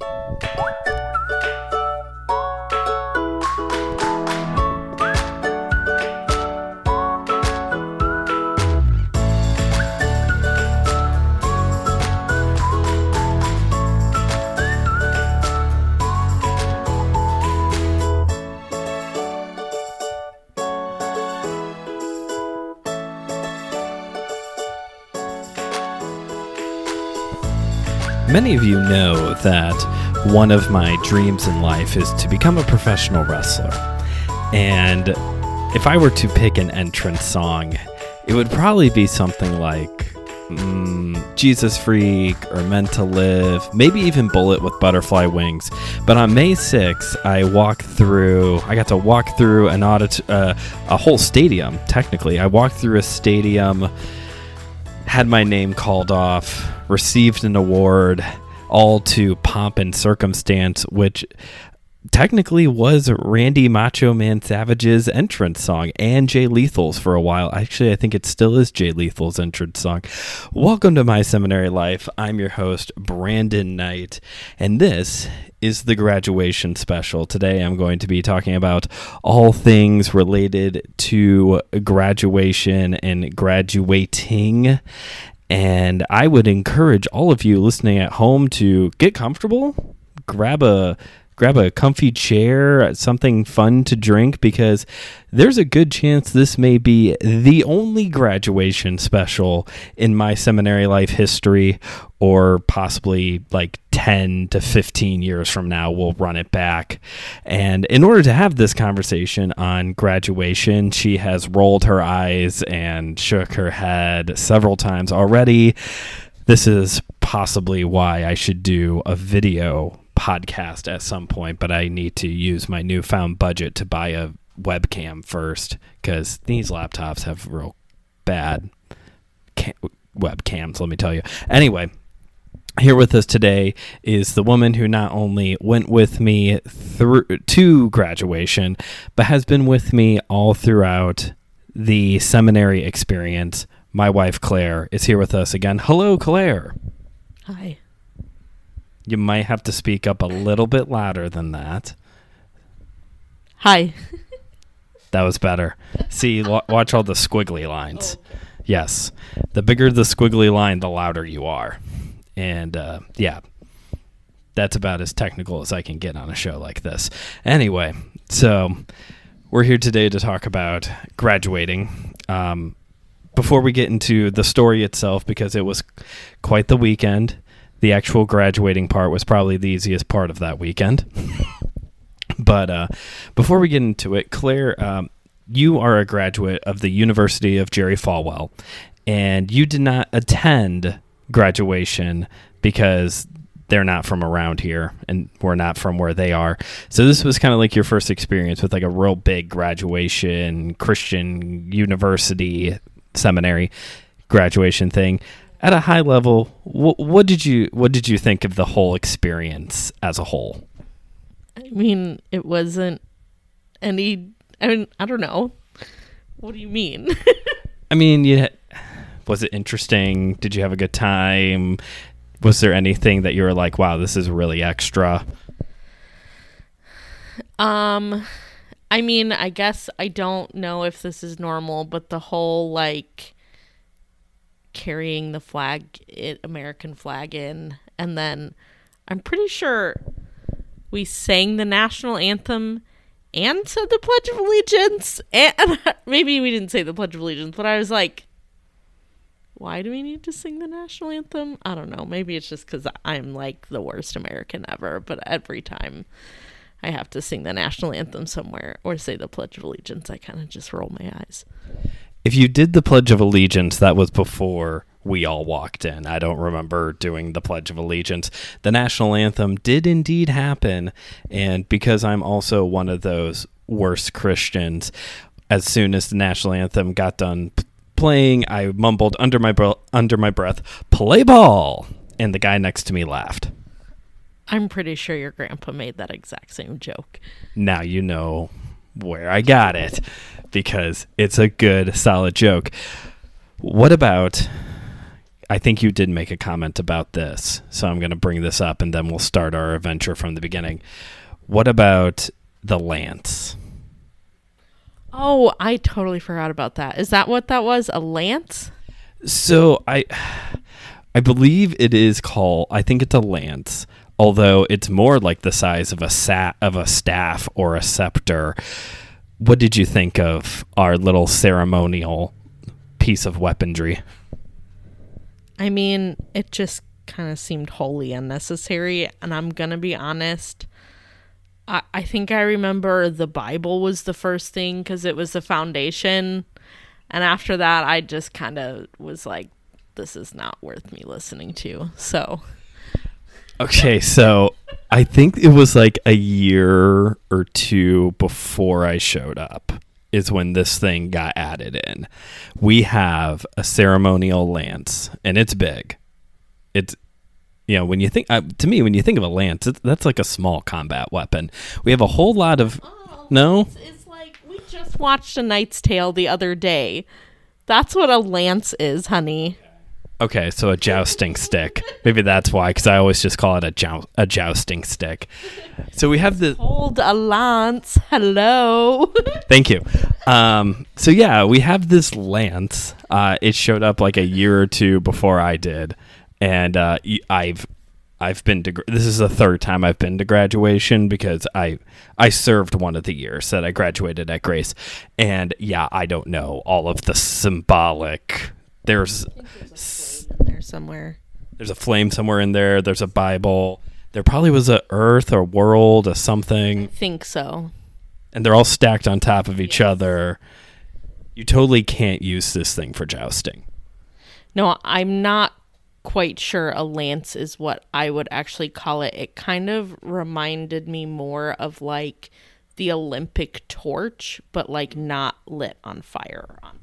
Música Many of you know that one of my dreams in life is to become a professional wrestler. And if I were to pick an entrance song, it would probably be something like mm, Jesus Freak or Meant to Live, maybe even Bullet with Butterfly Wings. But on May 6th, I walked through, I got to walk through an audit, uh, a whole stadium, technically. I walked through a stadium had my name called off, received an award, all to pomp and circumstance, which technically was Randy Macho Man Savage's entrance song and Jay Lethal's for a while. Actually, I think it still is Jay Lethal's entrance song. Welcome to my seminary life. I'm your host, Brandon Knight, and this is the graduation special. Today I'm going to be talking about all things related to graduation and graduating. And I would encourage all of you listening at home to get comfortable, grab a grab a comfy chair, something fun to drink, because there's a good chance this may be the only graduation special in my seminary life history, or possibly like 10 to 15 years from now, we'll run it back. And in order to have this conversation on graduation, she has rolled her eyes and shook her head several times already. This is possibly why I should do a video podcast at some point, but I need to use my newfound budget to buy a webcam first because these laptops have real bad cam- webcams, let me tell you. Anyway, here with us today is the woman who not only went with me through to graduation, but has been with me all throughout the seminary experience. My wife Claire is here with us again. Hello, Claire. Hi. You might have to speak up a little bit louder than that. Hi. That was better. See, lo- watch all the squiggly lines. Yes. The bigger the squiggly line, the louder you are. And uh, yeah, that's about as technical as I can get on a show like this. Anyway, so we're here today to talk about graduating. Um, before we get into the story itself, because it was quite the weekend, the actual graduating part was probably the easiest part of that weekend. but uh, before we get into it, Claire, um, you are a graduate of the University of Jerry Falwell, and you did not attend graduation because they're not from around here and we're not from where they are. So this was kind of like your first experience with like a real big graduation Christian university seminary graduation thing. At a high level, wh- what did you what did you think of the whole experience as a whole? I mean, it wasn't any. I mean, I don't know. What do you mean? I mean, you was it interesting? Did you have a good time? Was there anything that you were like, "Wow, this is really extra"? um, I mean, I guess I don't know if this is normal, but the whole like carrying the flag, it, American flag in, and then I'm pretty sure we sang the national anthem and said the Pledge of Allegiance. And maybe we didn't say the Pledge of Allegiance, but I was like, why do we need to sing the national anthem? I don't know. Maybe it's just because I'm like the worst American ever, but every time I have to sing the national anthem somewhere or say the Pledge of Allegiance, I kind of just roll my eyes. If you did the Pledge of Allegiance, that was before we all walked in. I don't remember doing the Pledge of Allegiance. The national anthem did indeed happen. And because I'm also one of those worst Christians, as soon as the national anthem got done p- playing, I mumbled under my, br- under my breath, play ball. And the guy next to me laughed. I'm pretty sure your grandpa made that exact same joke. Now you know where I got it because it's a good, solid joke. What about I think you did make a comment about this, so I'm going to bring this up, and then we'll start our adventure from the beginning. What about the lance? Oh, I totally forgot about that. Is that what that was? A lance? So I, I believe it is called. I think it's a lance, although it's more like the size of a sat of a staff or a scepter. What did you think of our little ceremonial piece of weaponry? I mean, it just kind of seemed wholly unnecessary. And I'm to be honest. I, I think I remember the Bible was the first thing because it was the foundation. And after that, I just kind of was like, this is not worth me listening to. So. Okay, so I think it was like a year or two before I showed up is when this thing got added in. We have a ceremonial lance, and it's big. It's you know when you think uh, to me when you think of a lance, that's like a small combat weapon. We have a whole lot of Oh, no. It's, it's like we just watched A Knight's Tale the other day. That's what a lance is, honey. Okay, so a jousting stick. Maybe that's why, because I always just call it a jou- a jousting stick. So we have the Hold a lance. Hello. Thank you. Um, so yeah, we have this lance. Uh, it showed up like a year or two before I did, and uh, I've I've been to. This is the third time I've been to graduation because I I served one of the years that I graduated at Grace, and yeah, I don't know all of the symbolic. There's in there somewhere. there's a flame somewhere in there. There's a Bible. There probably was a Earth or world or something I Think so. and they're all stacked on top of each other. You totally can't use this thing for jousting. No, I'm not quite sure a lance is what I would actually call it. It kind of reminded me more of like the Olympic torch, but like not lit on fire on.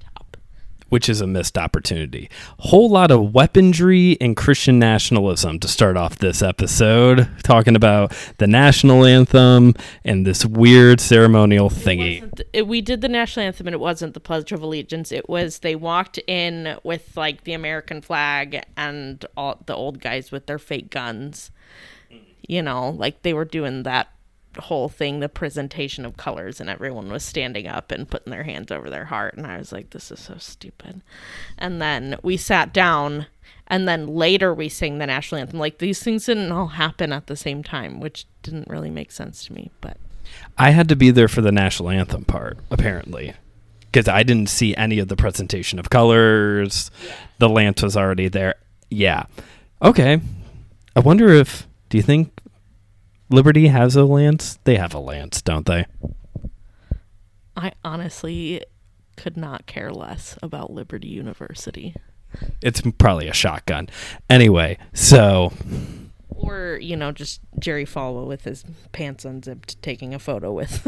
Which is a missed opportunity. Whole lot of weaponry and Christian nationalism to start off this episode, talking about the national anthem and this weird ceremonial thingy. It- we did the national anthem and it wasn't the Pledge of Allegiance. It was they walked in with like the American flag and all the old guys with their fake guns. You know, like they were doing that whole thing, the presentation of colors, and everyone was standing up and putting their hands over their heart. And I was like, this is so stupid. And then we sat down. And then later we sang the national anthem. Like these things didn't all happen at the same time, which didn't really make sense to me. But I had to be there for the national anthem part, apparently, because I didn't see any of the presentation of colors. The lance was already there. Yeah. Okay. I wonder if, do you think Liberty has a lance? They have a lance, don't they? I honestly could not care less about Liberty University. It's probably a shotgun. Anyway, so Or, you know, just Jerry Falwell with his pants unzipped taking a photo with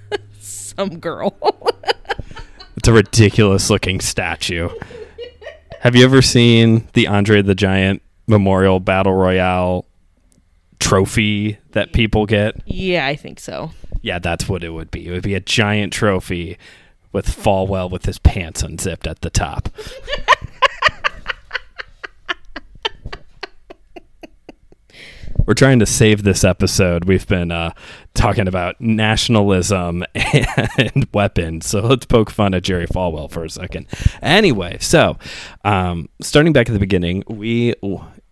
some girl. it's a ridiculous looking statue. Have you ever seen the Andre the Giant Memorial Battle Royale trophy that people get? yeah, I think so. Yeah, that's what it would be. It would be a giant trophy with Falwell with his pants unzipped at the top. We're trying to save this episode. We've been uh, talking about nationalism and weapons. So let's poke fun at Jerry Falwell for a second. Anyway, so um, starting back at the beginning, we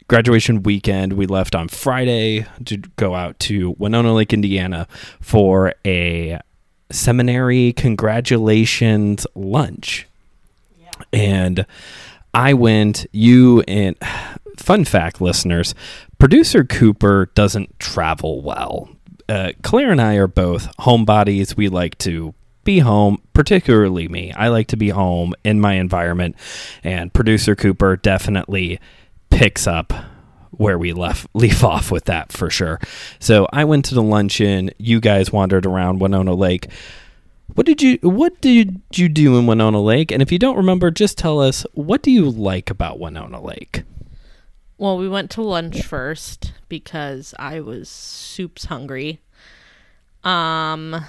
graduation weekend. We left on Friday to go out to Winona Lake, Indiana for a seminary congratulations lunch. And I went, you and fun fact, listeners, producer Cooper doesn't travel well. Uh, Claire and I are both homebodies. We like to be home, particularly me. I like to be home in my environment, and producer Cooper definitely picks up where we left leave off with that for sure. So I went to the luncheon. You guys wandered around Winona Lake. What did you What did you do in Winona Lake? And if you don't remember, just tell us what do you like about Winona Lake. Well, we went to lunch first because I was soups hungry. Um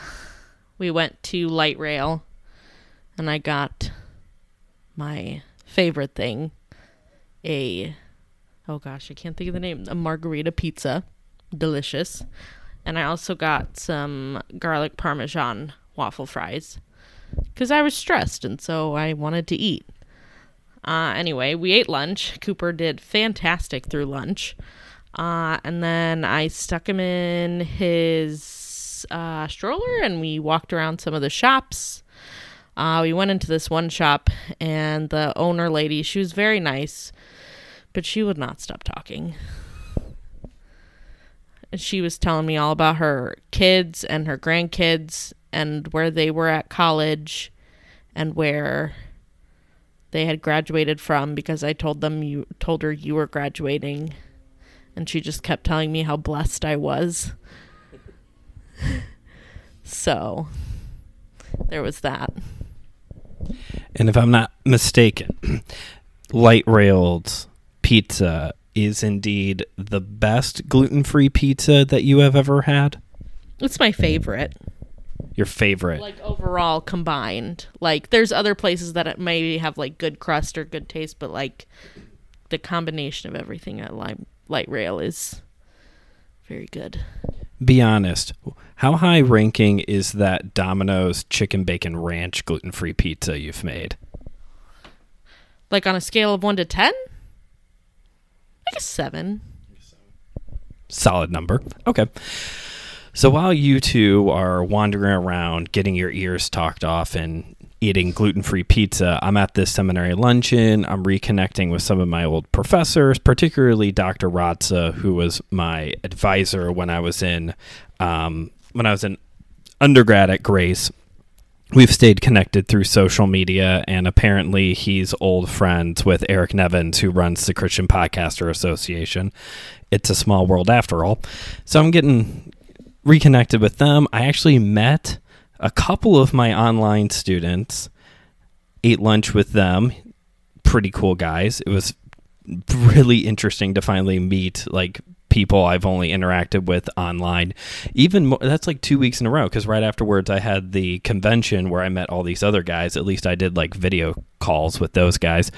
we went to light rail and I got my favorite thing, a oh gosh, I can't think of the name, a margarita pizza, delicious. And I also got some garlic parmesan waffle fries because I was stressed and so I wanted to eat. Uh, anyway, we ate lunch. Cooper did fantastic through lunch. Uh, and then I stuck him in his uh, stroller and we walked around some of the shops. Uh, we went into this one shop and the owner lady, she was very nice, but she would not stop talking. And she was telling me all about her kids and her grandkids and where they were at college and where they had graduated from because I told them you told her you were graduating and she just kept telling me how blessed I was. so there was that. And if I'm not mistaken, light railed pizza is indeed the best gluten free pizza that you have ever had. It's my favorite. Your favorite. Like overall combined. Like there's other places that maybe have like good crust or good taste, but like the combination of everything at light, light rail is very good. Be honest. How high ranking is that Domino's chicken bacon ranch gluten free pizza you've made? Like on a scale of 1 to 10? Like a 7. Solid number. Okay. So while you two are wandering around, getting your ears talked off and eating gluten free pizza, I'm at this seminary luncheon. I'm reconnecting with some of my old professors, particularly Dr. Ratza, who was my advisor when I was in um, when I was in undergrad at Grace. We've stayed connected through social media, and apparently he's old friends with Eric Nevins, who runs the Christian Podcaster Association. It's a small world after all. So I'm getting reconnected with them. I actually met a couple of my online students, ate lunch with them. Pretty cool guys. It was really interesting to finally meet like people I've only interacted with online. Even more, that's like two weeks in a row because right afterwards I had the convention where I met all these other guys. At least I did like video calls with those guys.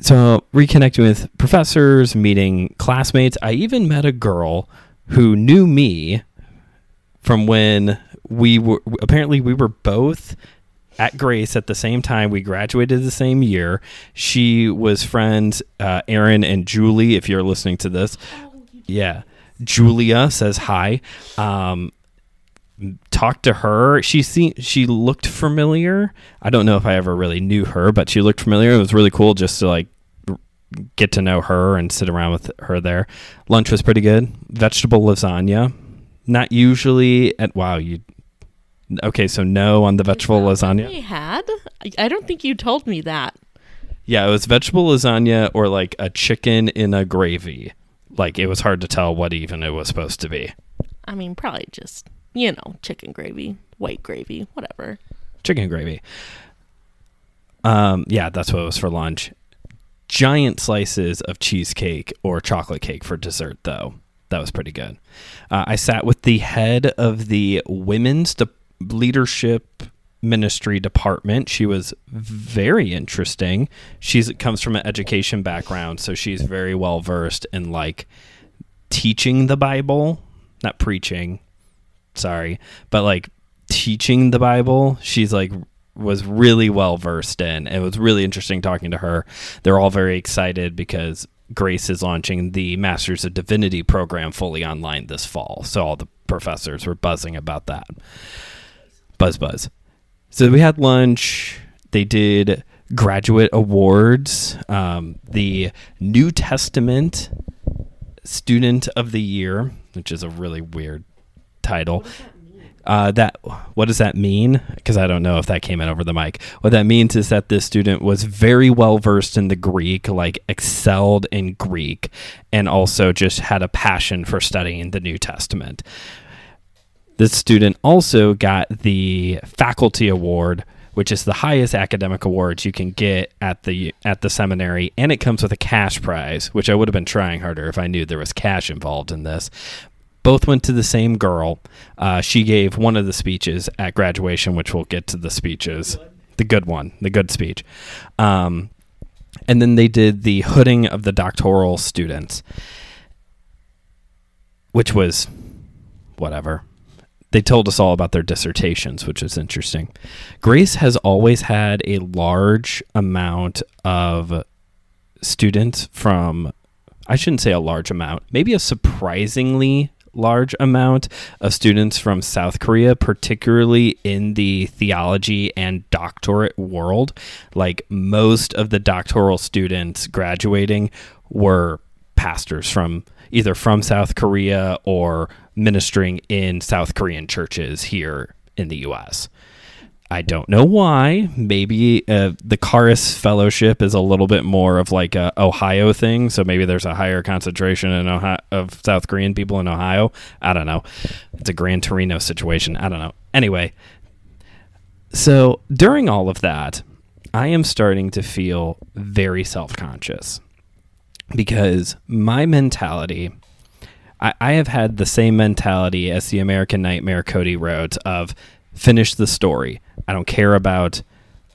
So reconnecting with professors, meeting classmates. I even met a girl who knew me from when we were apparently we were both at Grace at the same time. We graduated the same year. She was friends, uh, Aaron and Julie. If you're listening to this, yeah, Julia says hi. Um, talked to her. She seemed she looked familiar. I don't know if I ever really knew her, but she looked familiar. It was really cool just to like get to know her and sit around with her there. Lunch was pretty good. Vegetable lasagna. Not usually at wow, you Okay, so no on the vegetable lasagna. We had? I don't think you told me that. Yeah, it was vegetable lasagna or like a chicken in a gravy. Like it was hard to tell what even it was supposed to be. I mean, probably just, you know, chicken gravy, white gravy, whatever. Chicken gravy. Um, yeah, that's what it was for lunch. Giant slices of cheesecake or chocolate cake for dessert, though. That was pretty good. Uh, I sat with the head of the women's de- leadership ministry department. She was very interesting. She's comes from an education background, so she's very well versed in like teaching the Bible, not preaching. Sorry, but like teaching the Bible. She's like was really well versed in. It was really interesting talking to her. They're all very excited because Grace is launching the Masters of Divinity program fully online this fall. So all the professors were buzzing about that. Buzz buzz. So we had lunch. They did graduate awards. Um, the New Testament Student of the Year, which is a really weird title. Uh, that what does that mean? Because I don't know if that came in over the mic. What that means is that this student was very well versed in the Greek, like excelled in Greek, and also just had a passion for studying the New Testament. This student also got the faculty award, which is the highest academic awards you can get at the at the seminary, and it comes with a cash prize, which I would have been trying harder if I knew there was cash involved in this. Both went to the same girl. Uh, she gave one of the speeches at graduation, which we'll get to the speeches. The good one, the good speech. Um, and then they did the hooding of the doctoral students, which was whatever. They told us all about their dissertations, which is interesting. Grace has always had a large amount of students from, I shouldn't say a large amount, maybe a surprisingly large amount of students from South Korea, particularly in the theology and doctorate world. Like most of the doctoral students graduating were pastors from either from South Korea or ministering in South Korean churches here in the US. I don't know why. Maybe uh, the Charis Fellowship is a little bit more of like a Ohio thing, so maybe there's a higher concentration in Ohio, of South Korean people in Ohio. I don't know. It's a Gran Torino situation. I don't know. Anyway, so during all of that, I am starting to feel very self conscious because my mentality. I, I have had the same mentality as the American Nightmare Cody Rhodes of finish the story. I don't care about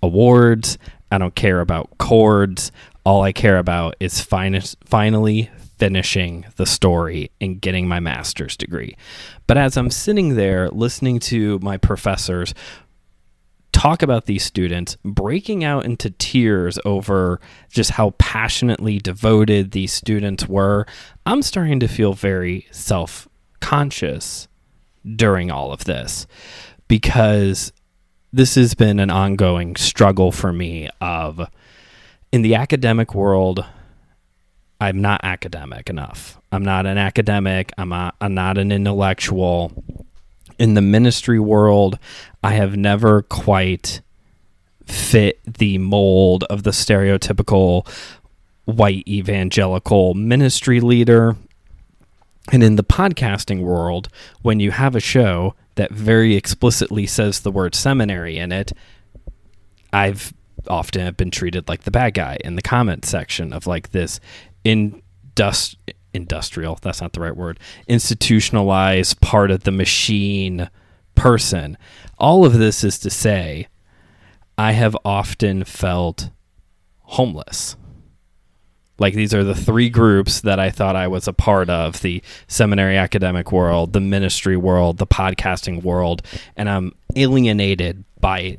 awards. I don't care about chords. All I care about is fin- finally finishing the story and getting my master's degree. But as I'm sitting there listening to my professors talk about these students, breaking out into tears over just how passionately devoted these students were, I'm starting to feel very self conscious during all of this because this has been an ongoing struggle for me of in the academic world I'm not academic enough. I'm not an academic. I'm not, I'm not an intellectual. In the ministry world, I have never quite fit the mold of the stereotypical white evangelical ministry leader. And in the podcasting world, when you have a show that very explicitly says the word seminary in it, I've often have been treated like the bad guy in the comment section of like this indust- industrial, that's not the right word, institutionalized part of the machine person. All of this is to say, I have often felt homeless. Like these are the three groups that I thought I was a part of the seminary academic world, the ministry world, the podcasting world, and I'm alienated by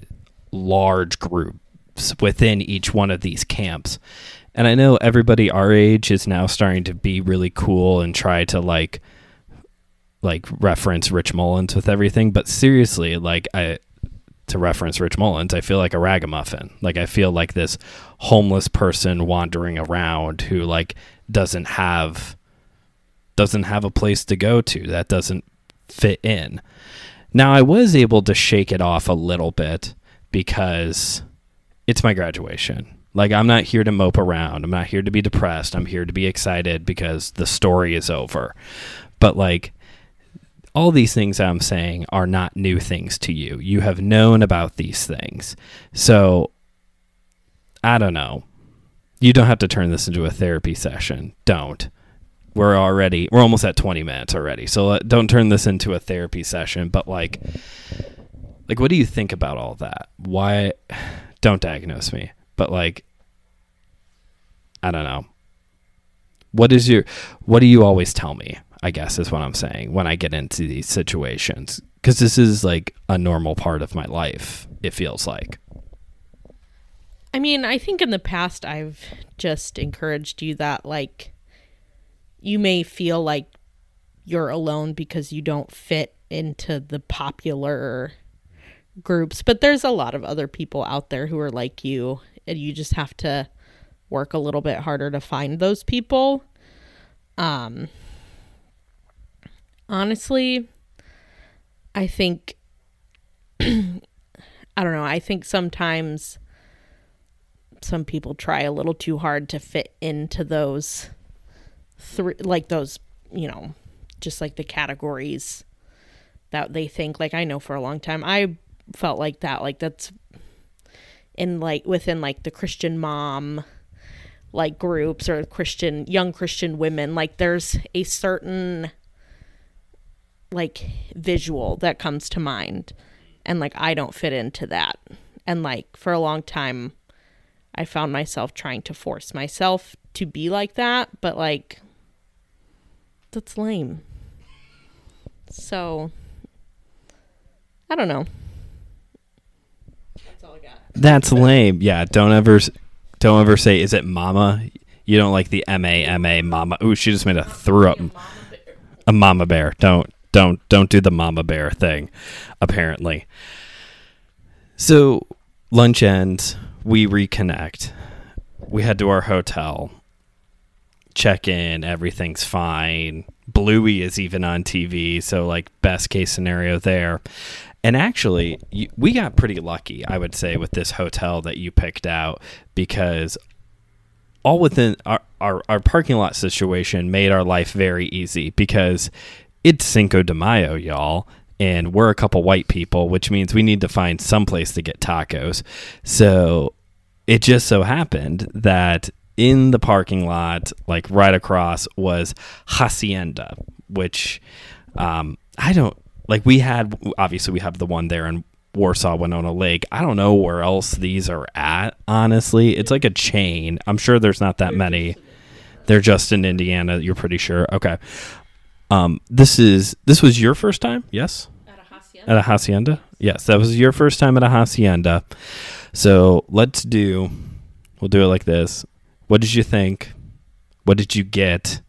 large groups within each one of these camps. And I know everybody our age is now starting to be really cool and try to like like reference Rich Mullins with everything, but seriously, like I to reference Rich Mullins, I feel like a ragamuffin. Like I feel like this homeless person wandering around who like doesn't have doesn't have a place to go to that doesn't fit in. Now I was able to shake it off a little bit because it's my graduation. Like I'm not here to mope around. I'm not here to be depressed. I'm here to be excited because the story is over. But like all these things I'm saying are not new things to you. You have known about these things. So, I don't know. You don't have to turn this into a therapy session. Don't. We're already, we're almost at 20 minutes already. So, uh, don't turn this into a therapy session. But, like, like, what do you think about all that? Why? Don't diagnose me. But, like, I don't know. What is your, what do you always tell me? I guess is what I'm saying when I get into these situations because this is like a normal part of my life. It feels like. I mean, I think in the past I've just encouraged you that like you may feel like you're alone because you don't fit into the popular groups, but there's a lot of other people out there who are like you and you just have to work a little bit harder to find those people. Um honestly, I think I don't know. I think sometimes some people try a little too hard to fit into those three like those, you know, just like the categories that they think like I know for a long time I felt like that like that's in like within like the Christian mom like groups or Christian young Christian women like there's a certain like visual that comes to mind and like I don't fit into that. And like for a long time I found myself trying to force myself to be like that, but like that's lame. So I don't know. That's all I got. That's lame. Yeah, don't ever don't ever say is it mama? You don't like the M A M A mama. Ooh, she just made a threw up a mama bear. Don't don't don't do the mama bear thing apparently. So lunch ends, we reconnect. We head to our hotel. Check in, everything's fine. Bluey is even on TV, so like best case scenario there. And actually, we got pretty lucky, I would say, with this hotel that you picked out because all within our, our, our parking lot situation made our life very easy because it's Cinco de Mayo, y'all and we're a couple white people, which means we need to find some place to get tacos. So it just so happened that in the parking lot, like right across, was Hacienda, which um, I don't like. We had obviously we have the one there in Warsaw, Winona Lake. I don't know where else these are at. Honestly, it's like a chain. I'm sure there's not that many. They're just in Indiana. You're pretty sure. Okay. Um, this is this was your first time, yes? At a hacienda. At a hacienda, yes, that was your first time at a hacienda. So let's do. We'll do it like this. What did you think? What did you get?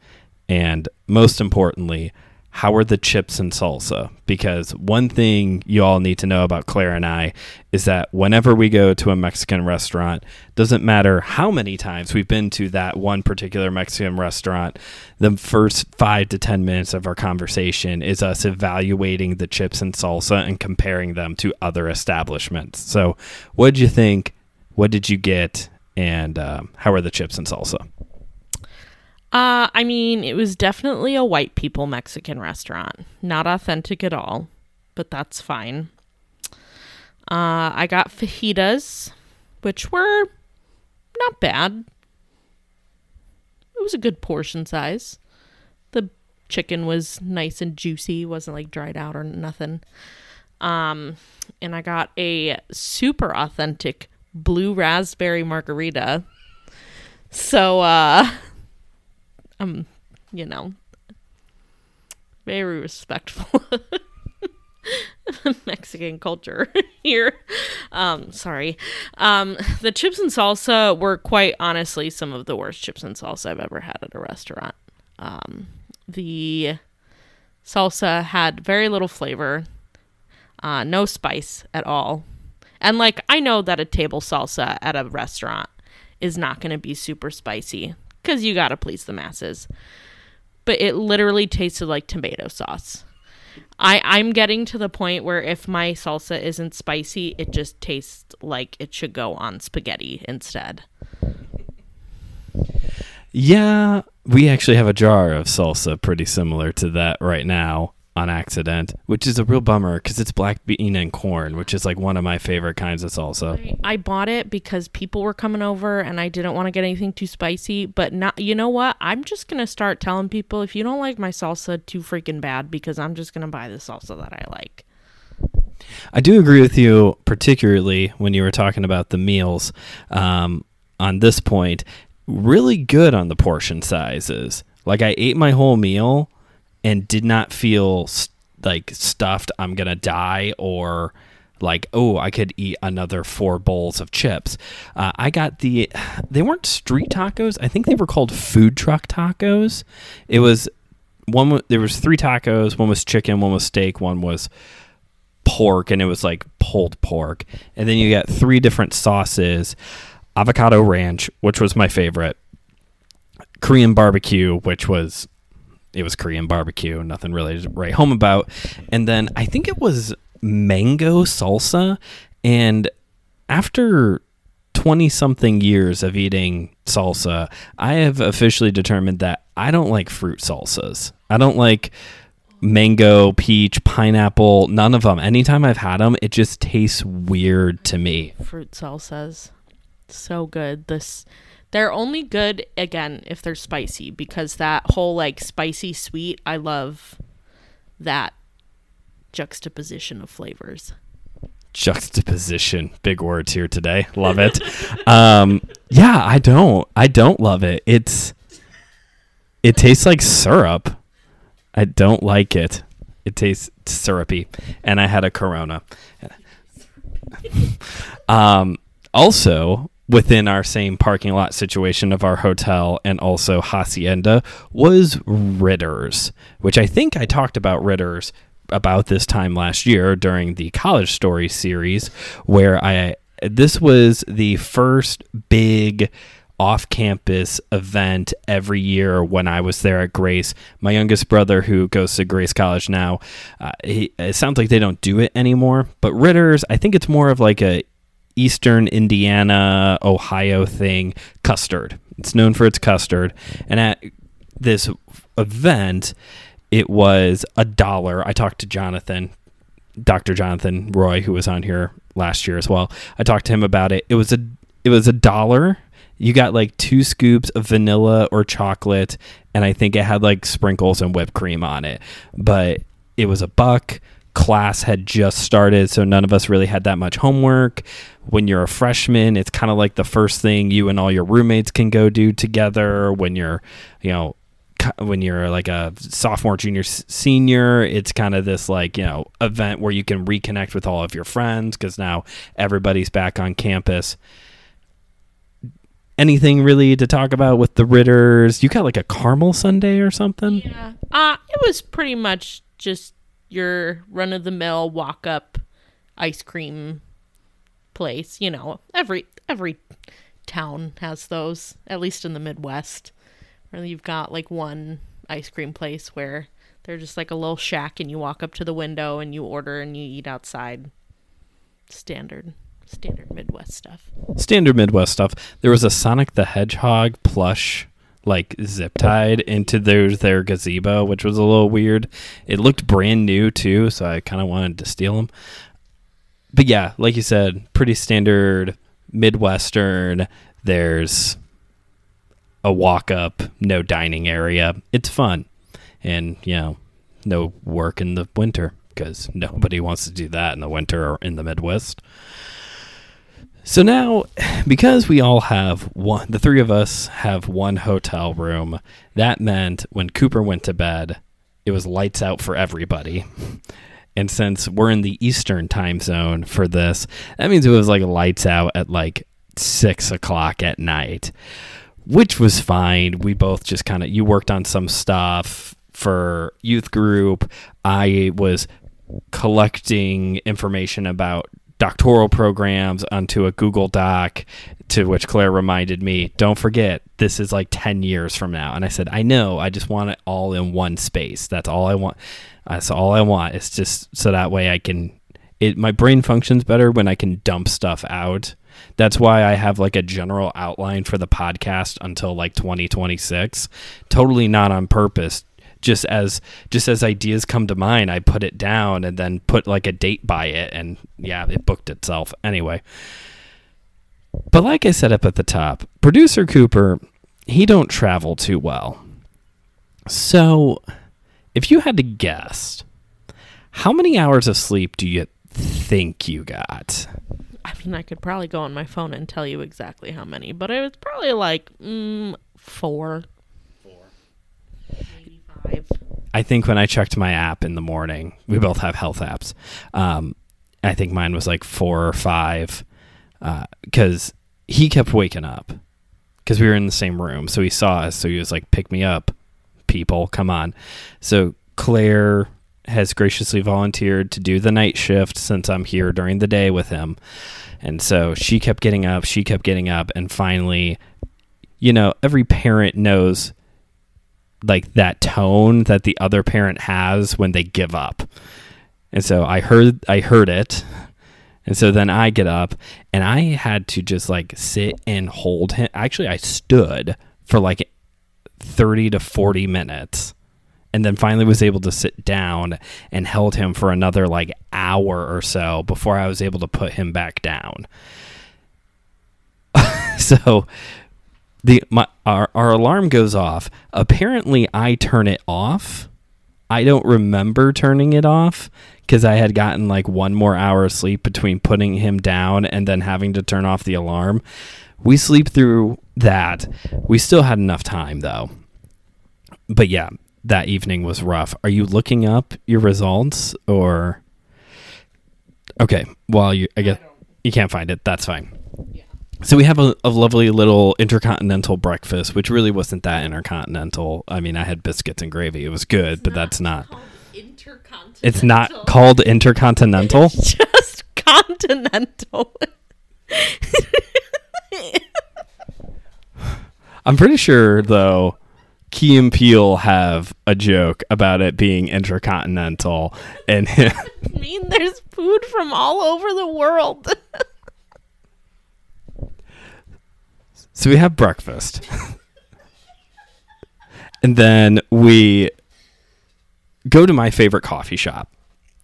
And most importantly, how are the chips and salsa? Because one thing you all need to know about Claire and I is that whenever we go to a Mexican restaurant, doesn't matter how many times we've been to that one particular Mexican restaurant, the first five to 10 minutes of our conversation is us evaluating the chips and salsa and comparing them to other establishments. So, what did you think? What did you get? And um, how are the chips and salsa? Uh, I mean, it was definitely a white people Mexican restaurant. Not authentic at all, but that's fine. Uh, I got fajitas, which were not bad. It was a good portion size. The chicken was nice and juicy, wasn't like dried out or nothing. Um, and I got a super authentic blue raspberry margarita. So, uh, um, you know, very respectful Mexican culture here. Um, sorry. Um, the chips and salsa were quite honestly some of the worst chips and salsa I've ever had at a restaurant. Um, the salsa had very little flavor, uh, no spice at all. And like, I know that a table salsa at a restaurant is not going to be super spicy because you got to please the masses. But it literally tasted like tomato sauce. I, I'm getting to the point where if my salsa isn't spicy, it just tastes like it should go on spaghetti instead. Yeah, we actually have a jar of salsa pretty similar to that right now on accident, which is a real bummer because it's black bean and corn, which is like one of my favorite kinds of salsa. I bought it because people were coming over and I didn't want to get anything too spicy. But not, you know what? I'm just gonna start telling people if you don't like my salsa too freaking bad, because I'm just gonna buy the salsa that I like. I do agree with you, particularly when you were talking about the meals. Um, on this point, really good on the portion sizes. Like I ate my whole meal and did not feel st- like stuffed. I'm gonna die or like oh I could eat another four bowls of chips. Uh, I got the they weren't street tacos. I think they were called food truck tacos. It was one. There was three tacos. One was chicken. One was steak. One was pork, and it was like pulled pork. And then you get three different sauces: avocado ranch, which was my favorite. Korean barbecue, which was it was Korean barbecue, nothing really to write home about. And then I think it was mango salsa. And after 20 something years of eating salsa, I have officially determined that I don't like fruit salsas. I don't like mango, peach, pineapple, none of them. Anytime I've had them, it just tastes weird to me. Fruit salsas, so good. This they're only good again if they're spicy because that whole like spicy sweet. I love that juxtaposition of flavors. juxtaposition. Big words here today. Love it. um, yeah, I don't. I don't love it. It's it tastes like syrup. I don't like it. It tastes syrupy, and I had a Corona. um, also, within our same parking lot situation of our hotel and also Hacienda was Ritter's, which I think I talked about Ritter's about this time last year during the college story series where I this was the first big off-campus event every year when I was there at Grace. My youngest brother, who goes to Grace College now, uh, he, it sounds like they don't do it anymore. But Ritter's, I think it's more of like a Eastern Indiana, Ohio thing. Custard. It's known for its custard, and at this event, it was a dollar. I talked to Jonathan, Dr. Jonathan Roy, who was on here last year as well. I talked to him about it. It was a it was a dollar. You got like two scoops of vanilla or chocolate, and I think it had like sprinkles and whipped cream on it. But it was a buck. Class had just started, so none of us really had that much homework. When you're a freshman, it's kind of like the first thing you and all your roommates can go do together. When you're, you know, when you're like a sophomore, junior, senior, it's kind of this like, you know, event where you can reconnect with all of your friends because now everybody's back on campus. Anything really to talk about with the Ritters? You got like a caramel sundae or something? Yeah. Uh, it was pretty much just your run of the mill walk up ice cream place. You know, every every town has those, at least in the Midwest. Where you've got like one ice cream place where they're just like a little shack and you walk up to the window and you order and you eat outside. Standard standard Midwest stuff. Standard Midwest stuff. There was a Sonic the Hedgehog plush like zip tied into their their gazebo, which was a little weird. It looked brand new too, so I kind of wanted to steal them. But yeah, like you said, pretty standard Midwestern. There's a walk up, no dining area. It's fun. And, you know, no work in the winter because nobody wants to do that in the winter or in the Midwest. So now, because we all have one, the three of us have one hotel room, that meant when Cooper went to bed, it was lights out for everybody. And since we're in the Eastern time zone for this, that means it was like lights out at like six o'clock at night, which was fine. We both just kind of, you worked on some stuff for youth group. I was collecting information about doctoral programs onto a Google Doc, to which Claire reminded me, don't forget, this is like 10 years from now. And I said, I know, I just want it all in one space. That's all I want. That's all I want. It's just so that way I can, it, my brain functions better when I can dump stuff out. That's why I have like a general outline for the podcast until like 2026. Totally not on purpose just as just as ideas come to mind, I put it down and then put like a date by it, and yeah, it booked itself anyway. But like I said up at the top, producer Cooper, he don't travel too well. So, if you had to guess, how many hours of sleep do you think you got? I mean, I could probably go on my phone and tell you exactly how many, but it was probably like mm, four five. I think when I checked my app in the morning, we both have health apps. Um, I think mine was like four or five because uh, he kept waking up because we were in the same room. So he saw us. So he was like, pick me up, people, come on. So Claire has graciously volunteered to do the night shift since I'm here during the day with him. And so she kept getting up, she kept getting up, and finally, you know, every parent knows like that tone that the other parent has when they give up. And so I heard I heard it. And so then I get up and I had to just like sit and hold him. Actually, I stood for like 30 to 40 minutes and then finally was able to sit down and held him for another like hour or so before I was able to put him back down. so the my our, our alarm goes off. Apparently, I turn it off I don't remember turning it off because I had gotten like one more hour of sleep between putting him down and then having to turn off the alarm. We sleep through that. We still had enough time though. But yeah, that evening was rough. Are you looking up your results or Okay, well you I guess you can't find it. That's fine. So we have a, a lovely little intercontinental breakfast, which really wasn't that intercontinental. I mean, I had biscuits and gravy. It was good, but that's not. Intercontinental. It's not called intercontinental. It's just continental. I'm pretty sure though. Key and Peele have a joke about it being intercontinental, and I mean, there's food from all over the world. So we have breakfast. and then we go to my favorite coffee shop,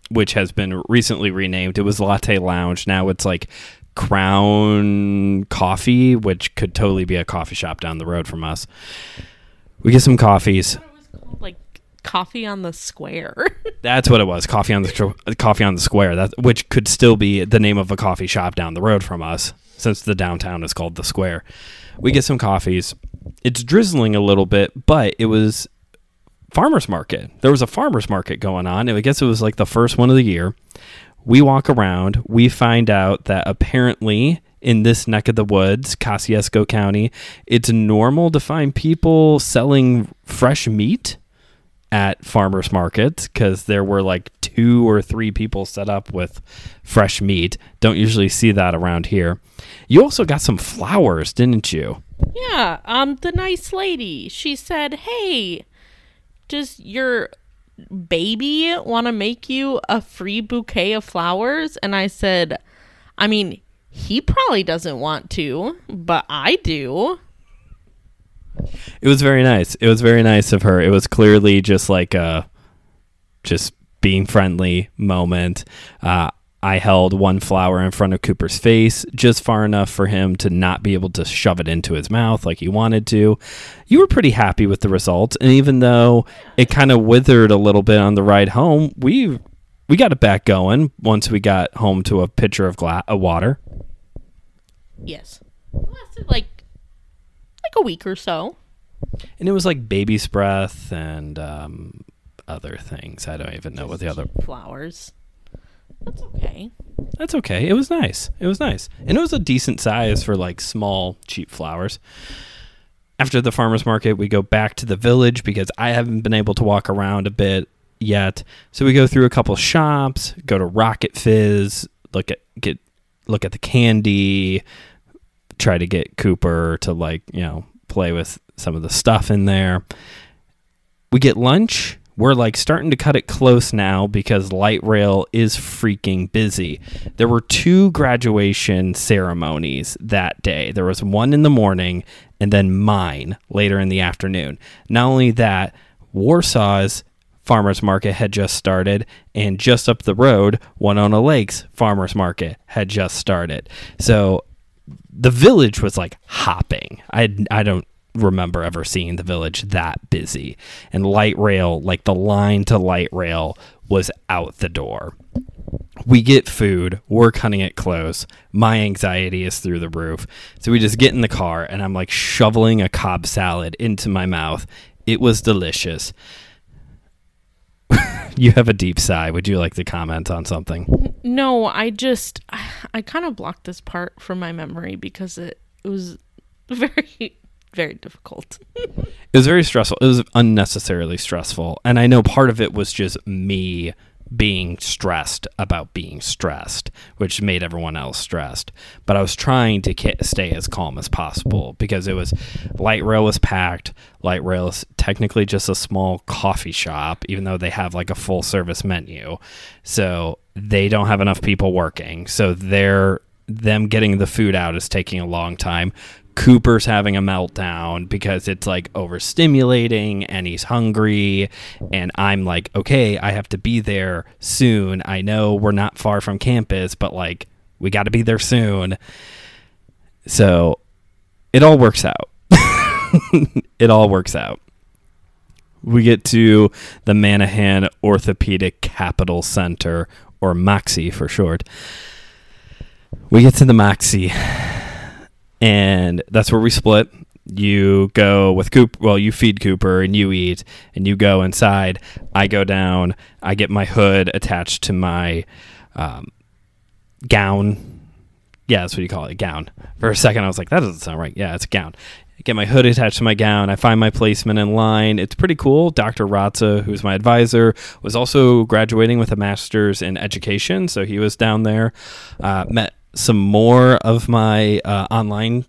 which has been recently renamed. It was Latte Lounge. Now it's like Crown Coffee, which could totally be a coffee shop down the road from us. We get some coffees. like coffee on the square. That's what it was. Coffee on the coffee on the square. That which could still be the name of a coffee shop down the road from us, since the downtown is called the square. We get some coffees. It's drizzling a little bit, but it was farmers market. There was a farmers market going on. I guess it was like the first one of the year. We walk around. We find out that apparently in this neck of the woods, Kosciusko County, it's normal to find people selling fresh meat at farmers markets because there were like two or three people set up with fresh meat. Don't usually see that around here. You also got some flowers, didn't you? Yeah, um the nice lady. She said, "Hey, does your baby want to make you a free bouquet of flowers?" And I said, "I mean, he probably doesn't want to, but I do." It was very nice. It was very nice of her. It was clearly just like a just being friendly moment. Uh, I held one flower in front of Cooper's face just far enough for him to not be able to shove it into his mouth like he wanted to. You were pretty happy with the result, and even though it kind of withered a little bit on the ride home, we we got it back going once we got home to a pitcher of gla- of water. Yes, it lasted like like a week or so. And it was like baby's breath and um, other things. I don't even know what the other flowers. That's okay. That's okay. It was nice. It was nice. And it was a decent size for like small, cheap flowers. After the farmer's market, we go back to the village because I haven't been able to walk around a bit yet. So we go through a couple shops, go to Rocket Fizz, look at get look at the candy, try to get Cooper to like, you know, play with some of the stuff in there. We get lunch. We're like starting to cut it close now because light rail is freaking busy. There were two graduation ceremonies that day. There was one in the morning and then mine later in the afternoon. Not only that, Warsaw's farmers market had just started and just up the road one on Winona Lakes farmers market had just started. So the village was like hopping. I I don't remember ever seeing the village that busy. And light rail, like the line to light rail was out the door. We get food, we're cutting it close. My anxiety is through the roof. So we just get in the car and I'm like shoveling a Cobb salad into my mouth. It was delicious. You have a deep sigh. Would you like to comment on something? No, I just I kind of blocked this part from my memory because it, it was very very difficult. it was very stressful. It was unnecessarily stressful, and I know part of it was just me being stressed about being stressed, which made everyone else stressed. But I was trying to stay as calm as possible because it was light rail was packed. Light rail is technically just a small coffee shop, even though they have like a full service menu. So they don't have enough people working. So they're them getting the food out is taking a long time. Cooper's having a meltdown because it's like overstimulating and he's hungry. And I'm like, okay, I have to be there soon. I know we're not far from campus, but like, we got to be there soon. So it all works out. it all works out. We get to the Manahan Orthopedic Capital Center, or Moxie for short. We get to the Moxie, and that's where we split. You go with Cooper. Well, you feed Cooper and you eat, and you go inside. I go down. I get my hood attached to my um, gown. Yeah, that's what you call it, a gown. For a second, I was like, that doesn't sound right. Yeah, it's a gown. I get my hood attached to my gown. I find my placement in line. It's pretty cool. Dr. Ratza, who's my advisor, was also graduating with a master's in education, so he was down there. Uh, met some more of my uh, online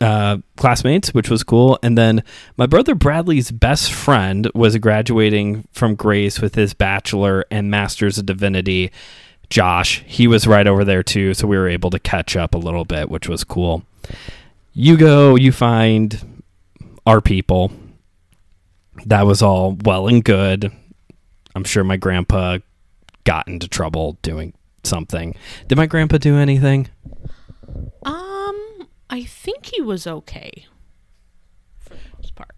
uh, classmates, which was cool. And then my brother Bradley's best friend was graduating from Grace with his bachelor and master's of divinity. Josh, he was right over there too, so we were able to catch up a little bit, which was cool. You go, you find our people. That was all well and good. I'm sure my grandpa got into trouble doing something. Did my grandpa do anything? Um, I think he was okay for the most part.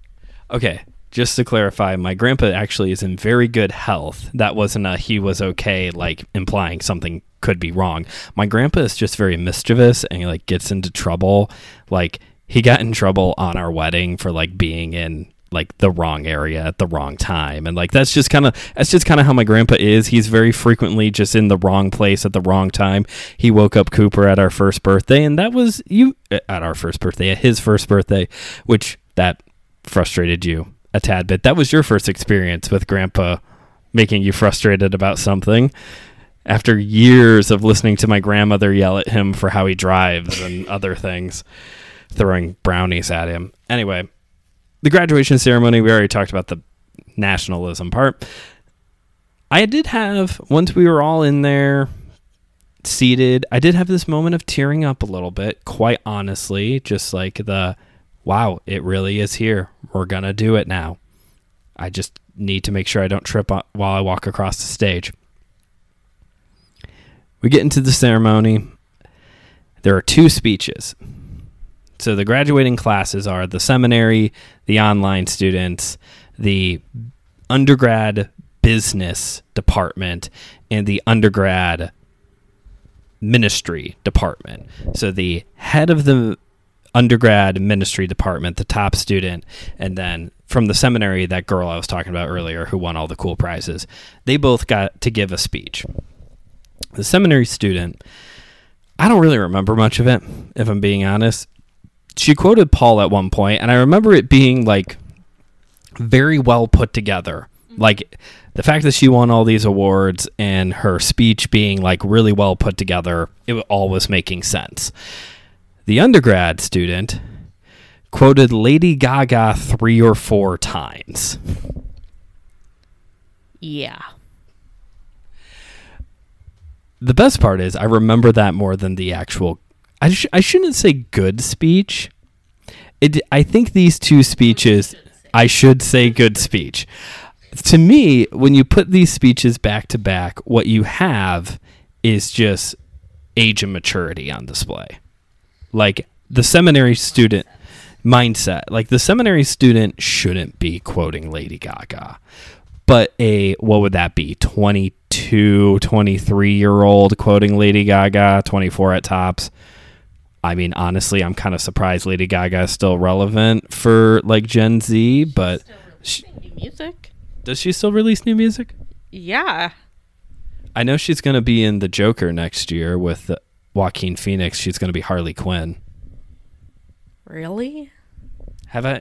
Okay, just to clarify, my grandpa actually is in very good health. That wasn't a he was okay, like implying something could be wrong. My grandpa is just very mischievous and he like gets into trouble. Like he got in trouble on our wedding for like being in like the wrong area at the wrong time. And like that's just kind of that's just kind of how my grandpa is. He's very frequently just in the wrong place at the wrong time. He woke up cooper at our first birthday and that was you uh, at our first birthday at his first birthday which that frustrated you a tad bit. That was your first experience with grandpa making you frustrated about something after years of listening to my grandmother yell at him for how he drives and other things throwing brownies at him. Anyway the graduation ceremony, we already talked about the nationalism part. I did have, once we were all in there seated, I did have this moment of tearing up a little bit, quite honestly. Just like the, wow, it really is here. We're going to do it now. I just need to make sure I don't trip while I walk across the stage. We get into the ceremony. There are two speeches. So the graduating classes are the seminary, the online students, the undergrad business department, and the undergrad ministry department. So the head of the undergrad ministry department, the top student, and then from the seminary, that girl I was talking about earlier who won all the cool prizes, they both got to give a speech. The seminary student, I don't really remember much of it, if I'm being honest she quoted Paul at one point, and I remember it being like very well put together. Mm-hmm. Like the fact that she won all these awards and her speech being like really well put together, it all was making sense. The undergrad student quoted Lady Gaga three or four times. Yeah. The best part is I remember that more than the actual I, sh- I shouldn't say good speech. It, I think these two speeches, I should say good speech. To me, when you put these speeches back to back, what you have is just age and maturity on display. Like the seminary student mindset, like the seminary student shouldn't be quoting Lady Gaga. But a, what would that be? 22, 23 year old quoting Lady Gaga, 24 at tops I mean, honestly, I'm kind of surprised Lady Gaga is still relevant for like Gen Z, but she, new music. Does she still release new music? Yeah. I know she's going to be in The Joker next year with Joaquin Phoenix. She's going to be Harley Quinn. Really? Have I?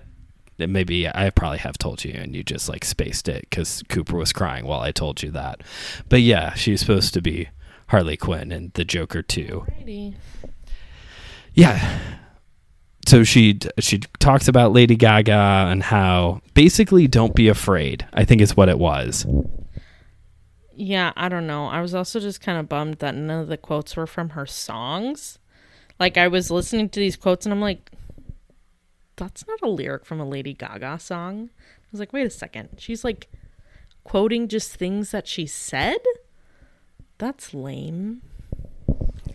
Maybe I probably have told you, and you just like spaced it because Cooper was crying while I told you that. But yeah, she's supposed to be Harley Quinn and The Joker too. Alrighty. Yeah. So she she talks about Lady Gaga and how basically don't be afraid. I think is what it was. Yeah, I don't know. I was also just kind of bummed that none of the quotes were from her songs. Like I was listening to these quotes and I'm like that's not a lyric from a Lady Gaga song. I was like, "Wait a second. She's like quoting just things that she said?" That's lame.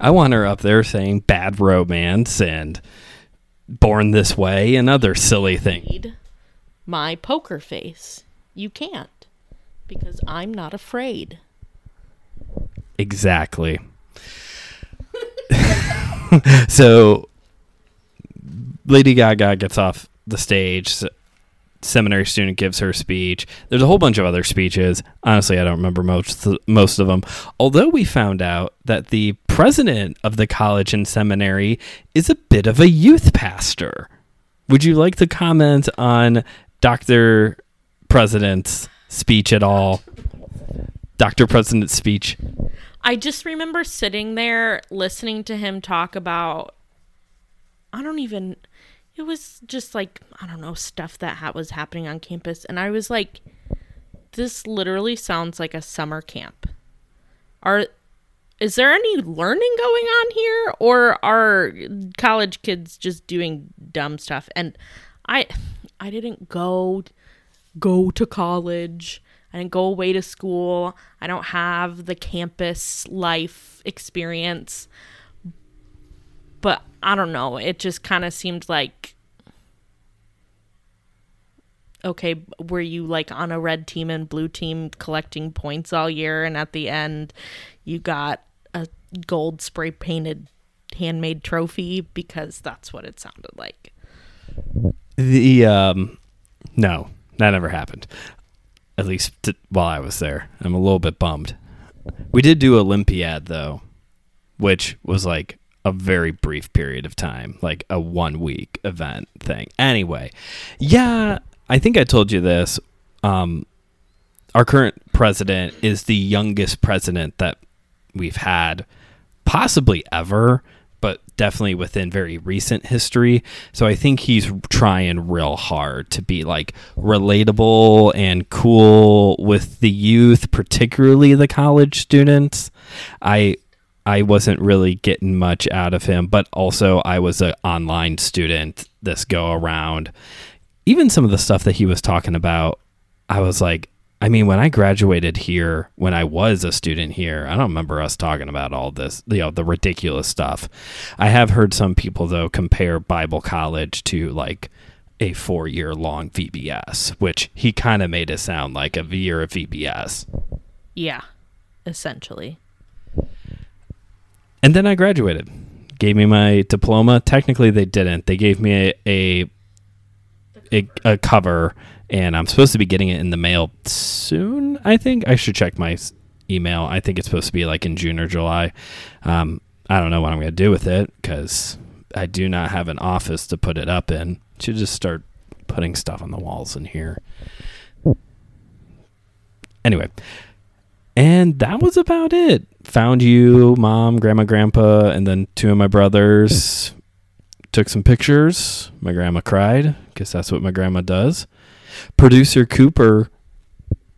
I want her up there saying bad romance and born this way and other silly things. my poker face. You can't because I'm not afraid. Exactly. so Lady Gaga gets off the stage. Seminary student gives her speech. There's a whole bunch of other speeches. Honestly, I don't remember most most of them. Although we found out that the president of the college and seminary is a bit of a youth pastor. Would you like to comment on Dr. President's speech at all? Dr. President's speech. I just remember sitting there listening to him talk about I don't even it was just like I don't know stuff that ha- was happening on campus and I was like this literally sounds like a summer camp. Are is there any learning going on here or are college kids just doing dumb stuff and I I didn't go go to college. I didn't go away to school. I don't have the campus life experience. But I don't know. It just kind of seemed like okay, were you like on a red team and blue team collecting points all year and at the end you got a gold spray painted handmade trophy because that's what it sounded like. The um, no, that never happened. At least t- while I was there, I'm a little bit bummed. We did do Olympiad though, which was like a very brief period of time, like a one week event thing. Anyway, yeah, I think I told you this. Um, our current president is the youngest president that we've had, possibly ever, but definitely within very recent history. So I think he's trying real hard to be like relatable and cool with the youth, particularly the college students. I I wasn't really getting much out of him, but also I was an online student this go around. Even some of the stuff that he was talking about, I was like, I mean, when I graduated here, when I was a student here, I don't remember us talking about all this, you know, the ridiculous stuff. I have heard some people though compare Bible college to like a four year long VBS, which he kind of made it sound like a year of VBS. Yeah, essentially. And then I graduated. Gave me my diploma. Technically, they didn't. They gave me a a, a, a cover, and I'm supposed to be getting it in the mail soon. I think I should check my email. I think it's supposed to be like in June or July. Um, I don't know what I'm going to do with it because I do not have an office to put it up in. Should just start putting stuff on the walls in here. Anyway, and that was about it. Found you, mom, grandma, grandpa, and then two of my brothers. Took some pictures. My grandma cried because that's what my grandma does. Producer Cooper,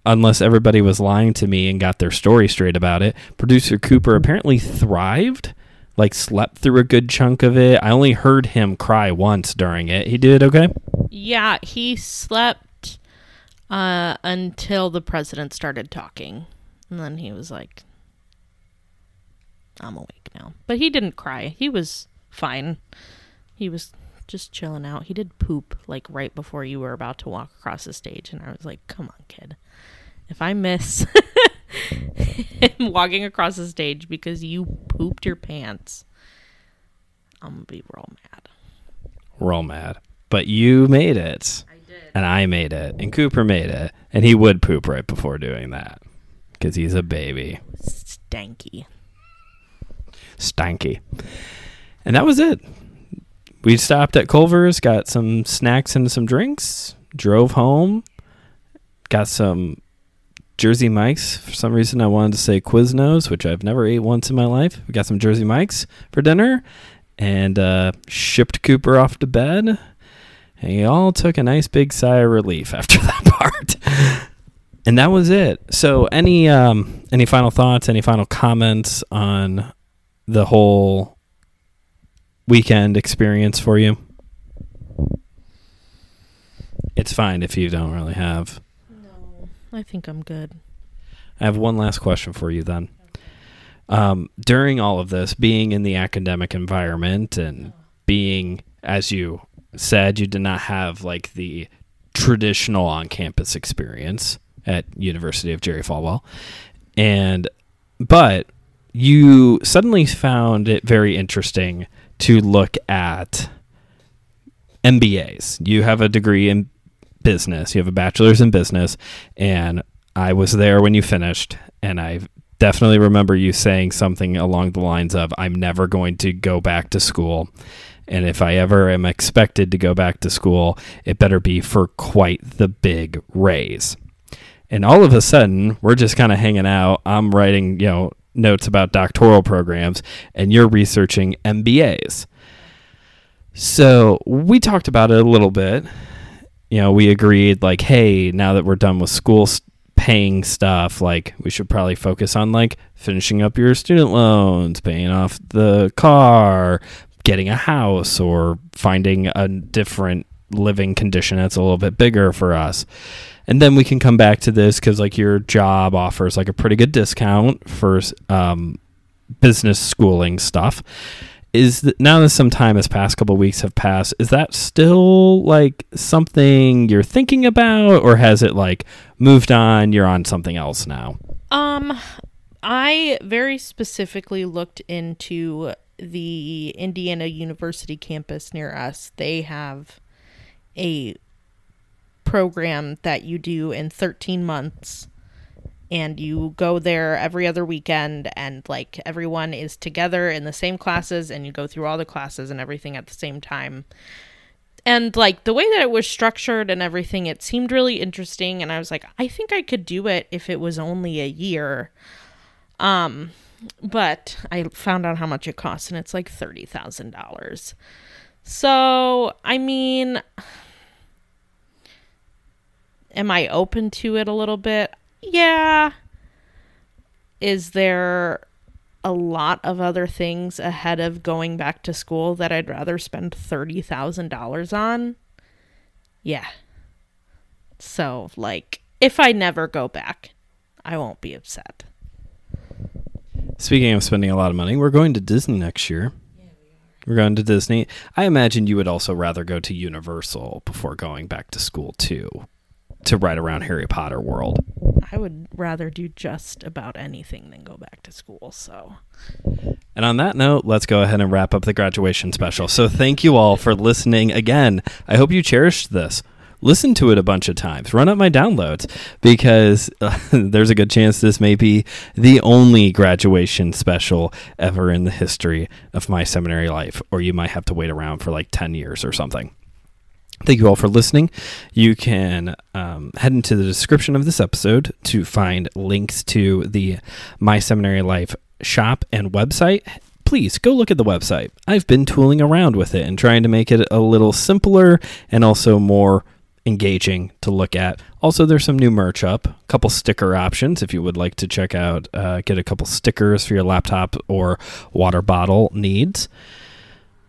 unless everybody was lying to me and got their story straight about it, producer Cooper apparently thrived, like slept through a good chunk of it. I only heard him cry once during it. He did okay? Yeah, he slept uh, until the president started talking. And then he was like, I'm awake now. But he didn't cry. He was fine. He was just chilling out. He did poop like right before you were about to walk across the stage. And I was like, come on, kid. If I miss him walking across the stage because you pooped your pants, I'm going to be real mad. We're mad. But you made it. I did. and I made it, and Cooper made it, and he would poop right before doing that because he's a baby, Stanky. stanky. And that was it. We stopped at Culver's, got some snacks and some drinks, drove home, got some Jersey Mike's. For some reason, I wanted to say Quiznos, which I've never ate once in my life. We got some Jersey Mike's for dinner, and uh, shipped Cooper off to bed. And we all took a nice big sigh of relief after that part. And that was it. So, any um, any final thoughts? Any final comments on the whole weekend experience for you? It's fine if you don't really have. No, I think I'm good. I have one last question for you then. Um, during all of this, being in the academic environment and being, as you said, you did not have like the traditional on-campus experience at University of Jerry Falwell, and but you suddenly found it very interesting to look at MBAs. You have a degree in business. You have a bachelor's in business, and I was there when you finished, and I definitely remember you saying something along the lines of, "I'm never going to go back to school." And if I ever am expected to go back to school, it better be for quite the big raise. And all of a sudden, we're just kind of hanging out. I'm writing, you know, notes about doctoral programs, and you're researching MBAs. So we talked about it a little bit. You know, we agreed, like, hey, now that we're done with school paying stuff, like, we should probably focus on, like, finishing up your student loans, paying off the car, getting a house, or finding a different living condition that's a little bit bigger for us and then we can come back to this because like your job offers like a pretty good discount for um, business schooling stuff. Is now that some time has passed couple weeks have passed is that still like something you're thinking about or has it like moved on you're on something else now? Um i very specifically looked into the indiana university campus near us. They have a program that you do in 13 months and you go there every other weekend and like everyone is together in the same classes and you go through all the classes and everything at the same time. And like the way that it was structured and everything it seemed really interesting and i was like i think i could do it if it was only a year. Um but i found out how much it costs and it's like $30000 so i mean Am I open to it a little bit? Yeah. Is there a lot of other things ahead of going back to school that I'd rather spend $30,000 on? Yeah. So, like, if I never go back, I won't be upset. Speaking of spending a lot of money, we're going to Disney next year. Yeah, we are. We're going to Disney. I imagine you would also rather go to Universal before going back to school, too to ride around Harry Potter world. I would rather do just about anything than go back to school. So. And on that note, let's go ahead and wrap up the graduation special. So thank you all for listening again. I hope you cherished this. Listen to it a bunch of times. Run up my downloads because uh, there's a good chance this may be the only graduation special ever in the history of my seminary life, or you might have to wait around for like 10 years or something. Thank you all for listening. You can um, head into the description of this episode to find links to the My Seminary Life shop and website. Please go look at the website. I've been tooling around with it and trying to make it a little simpler and also more engaging to look at. Also, there's some new merch up, a couple sticker options if you would like to check out, uh, get a couple stickers for your laptop or water bottle needs.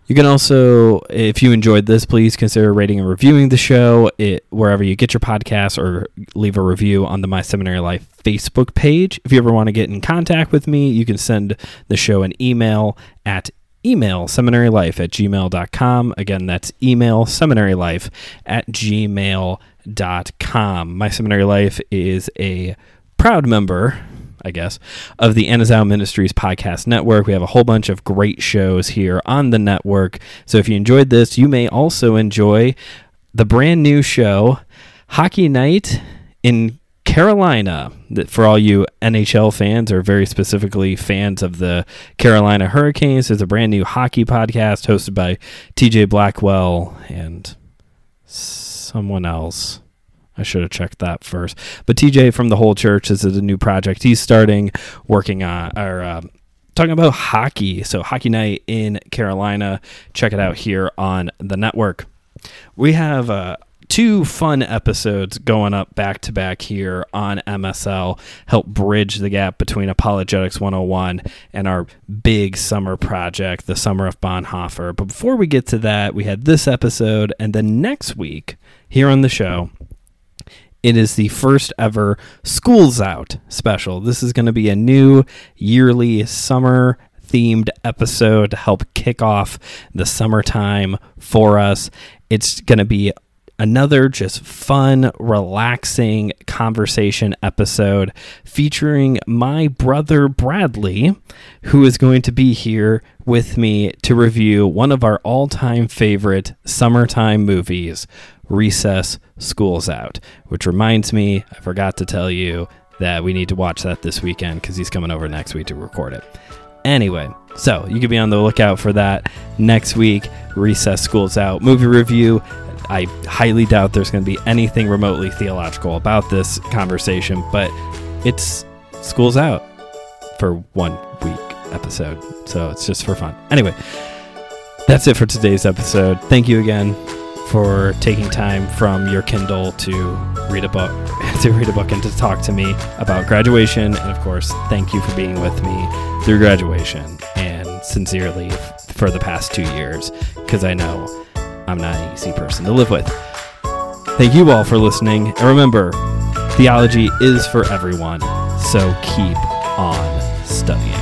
You can also, if you enjoyed this, please consider rating and reviewing the show it, wherever you get your podcasts or leave a review on the My Seminary Life Facebook page. If you ever want to get in contact with me, you can send the show an email at email seminarylife at gmail.com. Again, that's email seminarylife at gmail.com. My Seminary Life is a proud member I guess, of the Anazao Ministries podcast network. We have a whole bunch of great shows here on the network. So if you enjoyed this, you may also enjoy the brand new show, Hockey Night in Carolina. That For all you NHL fans, or very specifically fans of the Carolina Hurricanes, there's a brand new hockey podcast hosted by TJ Blackwell and someone else. I should have checked that first. But TJ from the whole church this is a new project. He's starting working on or uh, talking about hockey. So hockey night in Carolina. Check it out here on the network. We have uh, two fun episodes going up back to back here on MSL. Help bridge the gap between Apologetics 101 and our big summer project, the Summer of Bonhoeffer. But before we get to that, we had this episode, and then next week here on the show it is the first ever Schools Out special. This is going to be a new yearly summer themed episode to help kick off the summertime for us. It's going to be another just fun, relaxing conversation episode featuring my brother Bradley, who is going to be here with me to review one of our all time favorite summertime movies, Recess School's Out. Which reminds me, I forgot to tell you that we need to watch that this weekend because he's coming over next week to record it. Anyway, so you could be on the lookout for that next week. Recess School's Out movie review. I highly doubt there's going to be anything remotely theological about this conversation, but it's School's Out for one week episode. So it's just for fun. Anyway, that's it for today's episode. Thank you again for taking time from your Kindle to read a book, to read a book and to talk to me about graduation. And of course, thank you for being with me through graduation and sincerely for the past two years, because I know I'm not an easy person to live with. Thank you all for listening. And remember, theology is for everyone. So keep on studying.